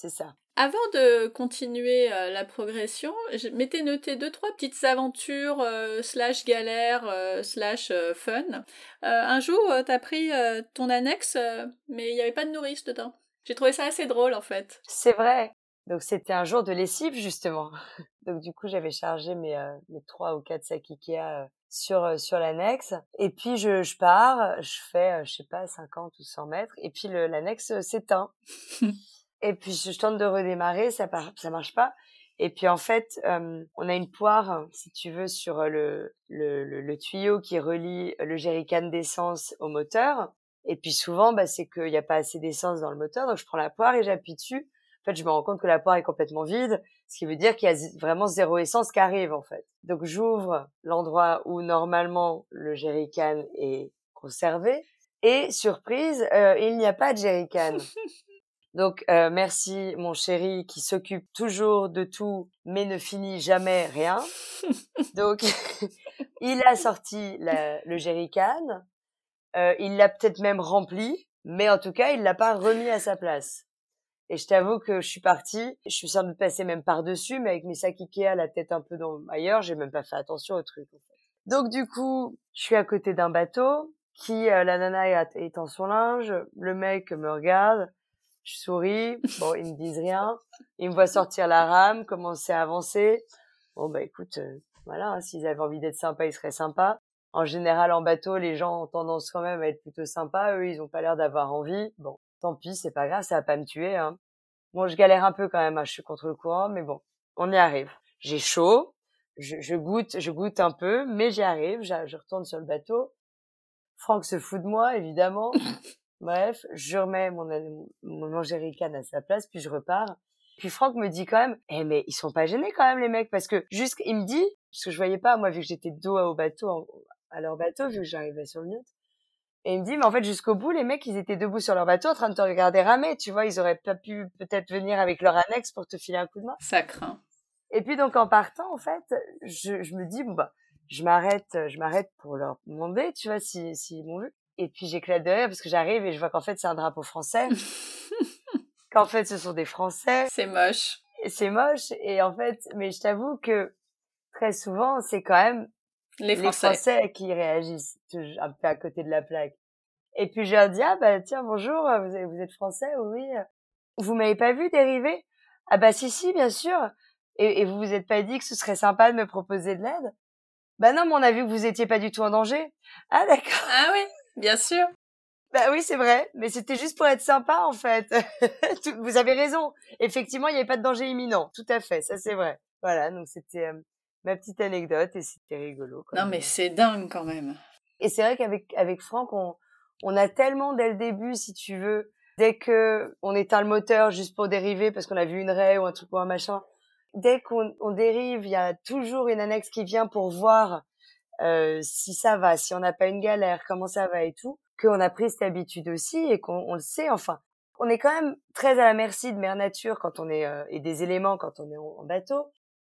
c'est ça. Avant de continuer euh, la progression, je m'étais noté deux trois petites aventures euh, slash galères euh, slash fun. un jour, t'as pris ton annexe, mais il n'y avait pas de nourrice dedans. J'ai trouvé ça assez drôle en fait. C'est vrai. Donc c'était un jour de lessive justement. Donc du coup j'avais chargé mes mes trois ou quatre sacs Ikea sur sur l'annexe et puis je, je pars, je fais je sais pas 50 ou 100 mètres et puis l'annexe s'éteint. Et puis je tente de redémarrer, ça part, ça marche pas. Et puis en fait, euh, on a une poire, si tu veux, sur le, le, le, tuyau qui relie le jerrycan d'essence au moteur. Et puis souvent, bah, c'est qu'il n'y a pas assez d'essence dans le moteur, donc je prends la poire et j'appuie dessus. En fait, je me rends compte que la poire est complètement vide, ce qui veut dire qu'il y a vraiment zéro essence qui arrive en fait. Donc j'ouvre l'endroit où normalement le jerrycan est conservé. Et surprise, euh, il n'y a pas de jerrycan. Donc euh, merci mon chéri qui s'occupe toujours de tout mais ne finit jamais rien. Donc il a sorti le jerrycan, euh, il l'a peut-être même rempli, mais en tout cas il l'a pas remis à sa place. Et je t'avoue que je suis partie, je suis sans doute passée même par dessus, mais avec mes sacs Ikea la tête un peu dans ailleurs, j'ai même pas fait attention au truc. Donc du coup, je suis à côté d'un bateau qui euh, la nana étend son linge, le mec me regarde je souris. Bon, ils me disent rien. Ils me voient sortir la rame, commencer à avancer. Bon, bah écoute, euh, voilà, hein, s'ils avaient envie d'être sympas, ils seraient sympas. En général, en bateau, les gens ont tendance quand même à être plutôt sympas. Eux, ils ont pas l'air d'avoir envie. Bon, tant pis, c'est pas grave, ça va pas me tuer. Hein. Bon, je galère un peu quand même, hein, je suis contre le courant, mais bon, on y arrive. J'ai chaud, je, je, goûte, je goûte un peu, mais j'y arrive. Je, je retourne sur le bateau. Franck se fout de moi, évidemment. Bref, je remets mon, mon à sa place, puis je repars. Puis Franck me dit quand même, eh mais ils sont pas gênés quand même les mecs, parce que juste, il me dit, parce que je voyais pas, moi vu que j'étais dos au bateau, à leur bateau, vu que j'arrivais sur le nôtre, et il me dit, mais en fait jusqu'au bout, les mecs, ils étaient debout sur leur bateau en train de te regarder ramer, tu vois, ils auraient pas pu peut-être venir avec leur annexe pour te filer un coup de main. Ça craint. Et puis donc en partant, en fait, je, je me dis, bon bah, je m'arrête, je m'arrête pour leur demander, tu vois, s'ils si, m'ont vu. Et puis j'éclate de rire parce que j'arrive et je vois qu'en fait c'est un drapeau français. qu'en fait ce sont des Français. C'est moche. C'est moche. Et en fait, mais je t'avoue que très souvent c'est quand même les Français. qui réagissent un peu à côté de la plaque. Et puis je leur dis ah bah tiens bonjour vous êtes français oui vous m'avez pas vu dériver? Ah bah si si bien sûr et, et vous vous êtes pas dit que ce serait sympa de me proposer de l'aide? Bah non mais on a vu que vous étiez pas du tout en danger ah d'accord ah oui Bien sûr. Bah oui, c'est vrai, mais c'était juste pour être sympa en fait. Vous avez raison. Effectivement, il n'y avait pas de danger imminent. Tout à fait, ça c'est vrai. Voilà, donc c'était euh, ma petite anecdote et c'était rigolo. non mais c'est dingue quand même. Et c'est vrai qu'avec avec Franck, on, on a tellement dès le début, si tu veux, dès que on éteint le moteur juste pour dériver parce qu'on a vu une raie ou un truc ou un machin, dès qu'on on dérive, il y a toujours une annexe qui vient pour voir euh, si ça va, si on n'a pas une galère, comment ça va et tout, qu'on a pris cette habitude aussi et qu'on le sait. Enfin, on est quand même très à la merci de Mère Nature quand on est euh, et des éléments quand on est en, bateau.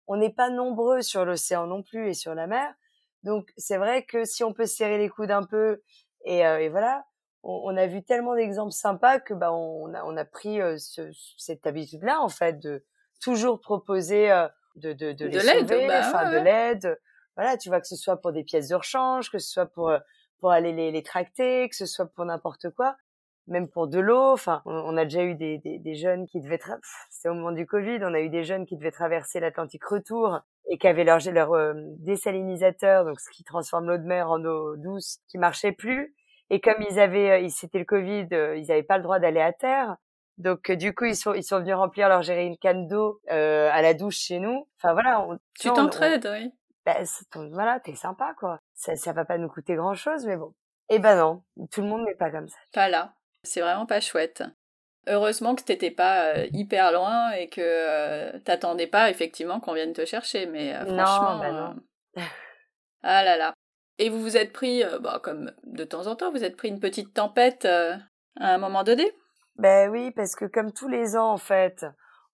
On n'est pas nombreux sur l'océan non plus et sur la mer. Donc c'est vrai que si on peut serrer les coudes un peu et, euh, et voilà, on, a vu tellement d'exemples sympas que bah on a, on a pris ce, cette habitude-là en fait de toujours proposer de de de, l'aide, bah, enfin de l'aide voilà, tu vois que ce soit pour des pièces de rechange, que ce soit pour euh, pour aller les, les tracter, que ce soit pour n'importe quoi, même pour de l'eau. Enfin, on, a déjà eu des, des, des jeunes qui devaient, c'était au moment du Covid, on a eu des jeunes qui devaient traverser l'Atlantique retour et qui avaient leur, leur euh, désalinisateur, donc ce qui transforme l'eau de mer en eau douce, qui marchait plus. Et comme ils avaient, euh, c'était le Covid, ils n'avaient pas le droit d'aller à terre. Donc du coup ils sont ils sont venus remplir leur canne d'eau euh, à la douche chez nous. Enfin voilà. On, tu t'entraides, oui bah, voilà, t'es sympa, quoi. Ça, ça va pas nous coûter grand chose, mais bon. Eh ben non, tout le monde n'est pas comme ça. Pas là. C'est vraiment pas chouette. Heureusement que t'étais pas euh, hyper loin et que euh, t'attendais pas effectivement qu'on vienne te chercher, mais euh, franchement. Bah non. ah là là. Et vous vous êtes pris, bah, comme de temps en temps, vous êtes pris une petite tempête à un moment donné? Ben oui, parce que comme tous les ans en fait,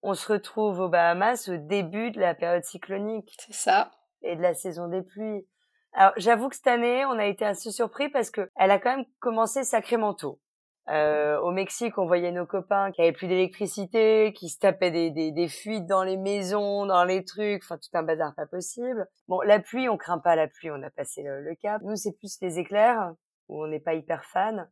on se retrouve aux Bahamas au début de la période cyclonique. C'est ça et de la saison des pluies. Alors j'avoue que cette année, on a été assez surpris parce que elle a quand même commencé sacrément tôt. Euh, au Mexique, on voyait nos copains qui avaient plus d'électricité, qui se tapaient des, des, des, fuites dans les maisons, dans les trucs, enfin tout un bazar pas possible. Bon, la pluie, on craint pas la pluie, on a passé le, le cap. Nous, c'est plus les éclairs où on n'est pas hyper fan.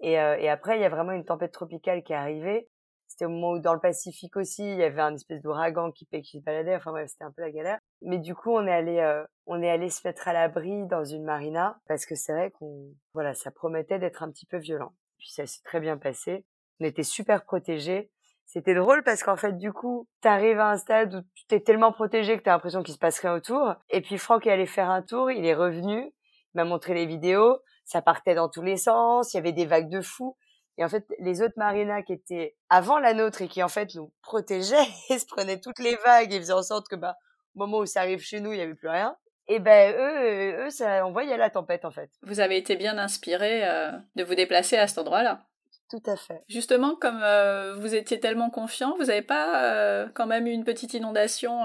Et, euh, et après, il y a vraiment une tempête tropicale qui est arrivée. C'était au moment où dans le Pacifique aussi, il y avait un espèce d'ouragan qui, qui se baladait. Enfin bref, c'était un peu la galère. Mais du coup, on est allé, euh, on est allé se mettre à l'abri dans une marina parce que c'est vrai qu'on, voilà, ça promettait d'être un petit peu violent. Puis ça s'est très bien passé. On était super protégés. C'était drôle parce qu'en fait, du coup, t'arrives à un stade où tu t'es tellement protégé que t'as l'impression qu'il se passe rien autour. Et puis Franck est allé faire un tour, il est revenu, il m'a montré les vidéos, ça partait dans tous les sens, il y avait des vagues de fous. Et en fait, les autres marinas qui étaient avant la nôtre et qui en fait nous protégeaient et se prenaient toutes les vagues et faisaient en sorte que bah au moment où ça arrive chez nous, il y avait plus rien. Et ben eux, eux, ça, on voyait la tempête en fait. Vous avez été bien inspiré euh, de vous déplacer à cet endroit-là. Tout à fait. Justement, comme euh, vous étiez tellement confiant, vous n'avez pas euh, quand même eu une petite inondation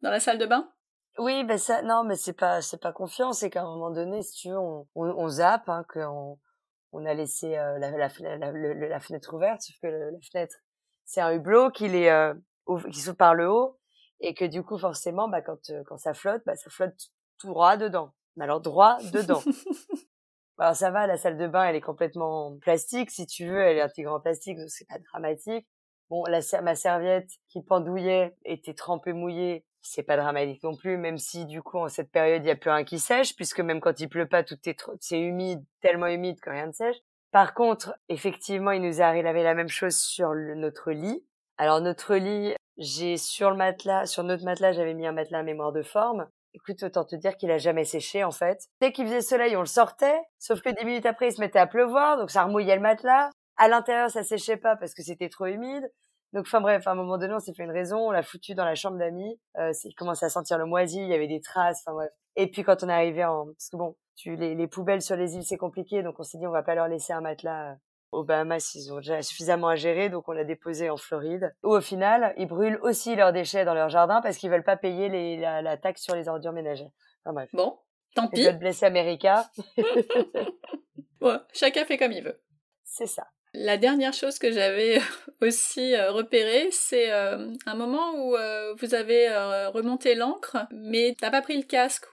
dans la salle de bain? Oui, ben ça, non, mais c'est pas, c'est pas confiant, c'est qu'à un moment donné, si tu veux, on, on, on zappe, hein, qu'on on a laissé la, la, la, la, fenêtre ouverte, sauf que la fenêtre, c'est un hublot qui est qui s'ouvre par le haut, et que du coup, forcément, bah, quand quand ça flotte, bah, ça flotte tout droit dedans. Mais alors droit dedans. alors ça va, la salle de bain, elle est complètement plastique, si tu veux, elle est intégrée en plastique, donc c'est pas dramatique. Bon, la, ma serviette qui pendouillait était trempée mouillée, c'est pas dramatique non plus, même si du coup en cette période il y a plus rien qui sèche, puisque même quand il pleut pas, tout est c'est humide, tellement humide que rien ne sèche. Par contre, effectivement, il nous est arrivé la même chose sur notre lit. Alors notre lit, j'ai sur le matelas, sur notre matelas, j'avais mis un matelas à mémoire de forme. Écoute, autant te dire qu'il a jamais séché en fait. Dès qu'il faisait soleil, on le sortait, sauf que dix minutes après, il se mettait à pleuvoir, donc ça remouillait le matelas. À l'intérieur, ça séchait pas parce que c'était trop humide. Donc, enfin bref, à un moment donné, on s'est fait une raison, on l'a foutu dans la chambre d'amis. Euh, il commençait à sentir le moisi, il y avait des traces, enfin bref. Et puis quand on est arrivé en, parce que bon, tu les, les poubelles sur les îles c'est compliqué, donc on s'est dit on va pas leur laisser un matelas euh, aux Bahamas, ils ont déjà suffisamment à gérer, donc on l'a déposé en Floride. Ou au final, ils brûlent aussi leurs déchets dans leur jardin parce qu'ils veulent pas payer les, la, taxe sur les ordures ménagères. Enfin bref. Bon, tant pis. God bless America. ouais, chacun fait comme il veut. C'est ça. La dernière chose que j'avais aussi euh, repérée, c'est euh, un moment où euh, vous avez remonté l'encre, mais t'as pas pris le casque.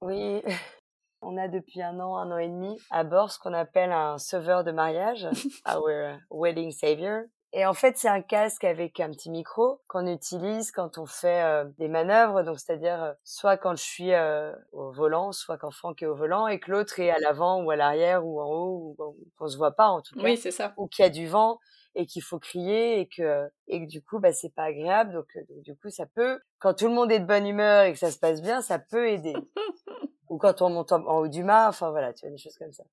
Oui, on a depuis un an, un an et demi à bord ce qu'on appelle un sauveur de mariage, our wedding savior. Et en fait, c'est un casque avec un petit micro qu'on utilise quand on fait euh, des manœuvres, donc c'est-à-dire euh, soit quand je suis euh, au volant, soit quand Franck est au volant et que l'autre est à l'avant ou à l'arrière ou en haut ou qu'on se voit pas en tout cas. Oui, c'est ça. Ou qu'il y a du vent et qu'il faut crier et que et que du coup bah c'est pas agréable donc, donc du coup ça peut quand tout le monde est de bonne humeur et que ça se passe bien ça peut aider ou quand on monte en, haut du mât, enfin voilà, tu vois, des choses comme ça.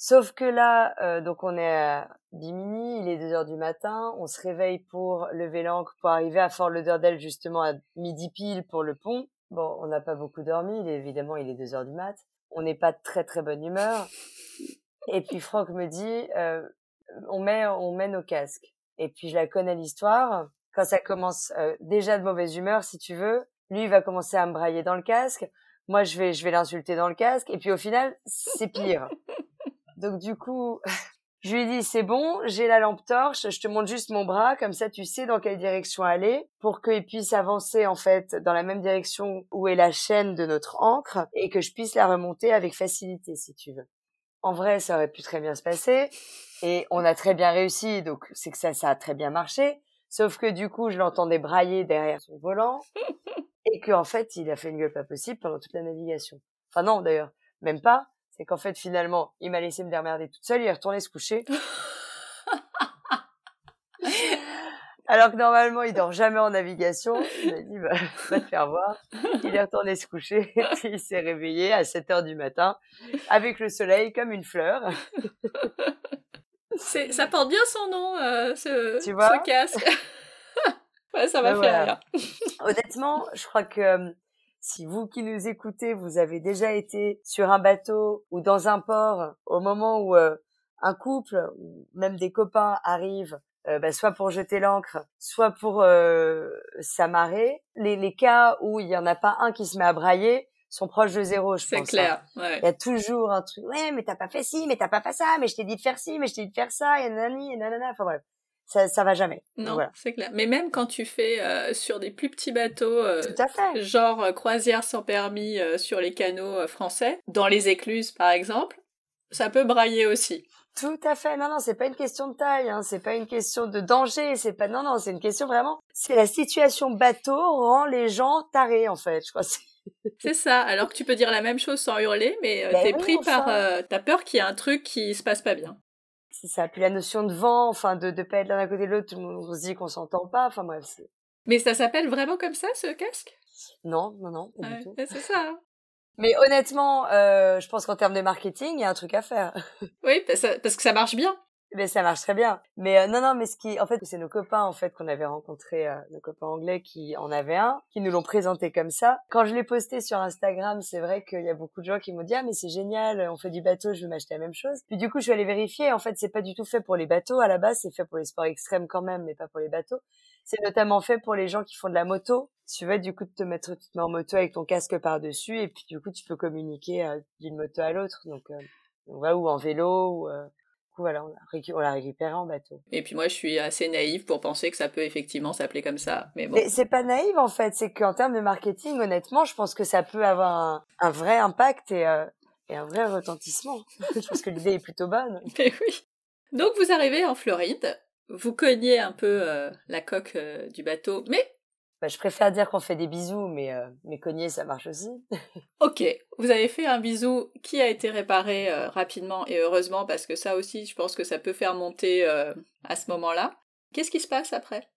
Sauf que là, euh, donc on est à Bimini, il est 2 heures du matin, on se réveille pour lever l'ancre pour arriver à Fort Lauderdale justement à midi pile pour le pont. Bon, on n'a pas beaucoup dormi, il est, évidemment il est 2 heures du mat. On n'est pas de très très bonne humeur. Et puis Franck me dit, euh, on met on met nos casques. Et puis je la connais l'histoire. Quand ça commence euh, déjà de mauvaise humeur, si tu veux, lui il va commencer à me brailler dans le casque moi je vais je vais l'insulter dans le casque et puis au final c'est pire. Donc du coup, je lui dis c'est bon, j'ai la lampe torche, je te montre juste mon bras comme ça tu sais dans quelle direction aller pour qu'il puisse avancer en fait dans la même direction où est la chaîne de notre encre et que je puisse la remonter avec facilité si tu veux. En vrai, ça aurait pu très bien se passer et on a très bien réussi donc c'est que ça ça a très bien marché. Sauf que du coup, je l'entendais brailler derrière son volant et qu'en fait, il a fait une gueule pas possible pendant toute la navigation. Enfin non, d'ailleurs, même pas. C'est qu'en fait, finalement, il m'a laissé me démerder toute seule, il est retourné se coucher. Alors que normalement, il dort jamais en navigation. Il m'a dit, bah, va te faire voir. Il est retourné se coucher, puis il s'est réveillé à 7 heures du matin, avec le soleil comme une fleur. ça porte bien son nom, euh, ce, tu vois ce casque. ouais, ça m'a ben fait rire. Honnêtement, je crois que euh, si vous qui nous écoutez, vous avez déjà été sur un bateau ou dans un port au moment où euh, un couple ou même des copains arrivent, euh, bah, soit pour jeter l'ancre, soit pour s'amarrer, les, les cas où il y en a pas un qui se met à brailler, sont proches de zéro, je pense. C'est clair. Il y a toujours un truc. Ouais, mais t'as pas fait ci, mais t'as pas fait ça, mais je t'ai dit de faire ci, mais je t'ai dit de faire ça, et nanani, et nanana. Enfin bref. Ça, ça va jamais. Non, voilà. c'est clair. Mais même quand tu fais euh, sur des plus petits bateaux, euh, Tout à fait. genre euh, croisière sans permis sur les canaux français, dans les écluses par exemple, ça peut brailler aussi. Tout à fait. Non, non, c'est pas une question de taille, hein. c'est pas une question de danger, c'est pas. Non, non, c'est une question vraiment. C'est la situation bateau rend les gens tarés en fait. Je crois. c'est- ça. Alors que tu peux dire la même chose sans hurler, mais Ben t'es oui, pris enfin. par. T'as peur qu'il y ait un truc qui se passe pas bien. C'est ça. Puis la notion de vent, enfin de de pas être l'un à côté de l'autre, tout le monde on se dit qu'on s'entend pas. Enfin bref. c'est- Mais ça s'appelle vraiment comme ça ce casque? Non, non, non, pas Ouais, du tout. ouais, C'est ça. hein. Mais honnêtement, euh, je pense qu'en termes de marketing, il y a un truc à faire. Oui, parce que ça marche bien. Mais ça marche très bien. Mais euh, non, non, mais ce qui, en fait, c'est nos copains en fait qu'on avait rencontrés, euh, nos copains anglais qui en avaient un, qui nous l'ont présenté comme ça. Quand je l'ai posté sur Instagram, c'est vrai qu'il y a beaucoup de gens qui m'ont dit ah mais c'est génial, on fait du bateau, je veux m'acheter la même chose. Puis du coup, je suis allée vérifier. En fait, c'est pas du tout fait pour les bateaux. À la base, c'est fait pour les sports extrêmes quand même, mais pas pour les bateaux. C'est notamment fait pour les gens qui font de la moto. Tu veux du coup te mettre, tu te mets en moto avec ton casque par dessus et puis du coup tu peux communiquer euh, d'une moto à l'autre. Donc, euh, donc voilà, ou en vélo ou euh, coup, voilà, on l'a récu- on l'a récupéré en bateau. Et puis moi, je suis assez naïve pour penser que ça peut effectivement s'appeler comme ça. Mais bon. Mais c'est pas naïf en fait, c'est qu'en termes de marketing, honnêtement, je pense que ça peut avoir un, un vrai impact et, euh, et un vrai retentissement. je pense que l'idée est plutôt bonne. Mais oui. Donc vous arrivez en Floride, vous cognez un peu euh, la coque euh, du bateau, mais Bah, je préfère dire qu'on fait des bisous, mais, euh, mais ça marche aussi. ok, vous avez fait un bisou qui a été réparé euh, rapidement et heureusement parce que ça aussi, je pense que ça peut faire monter euh, à ce moment-là. Qu'est-ce qui se passe après?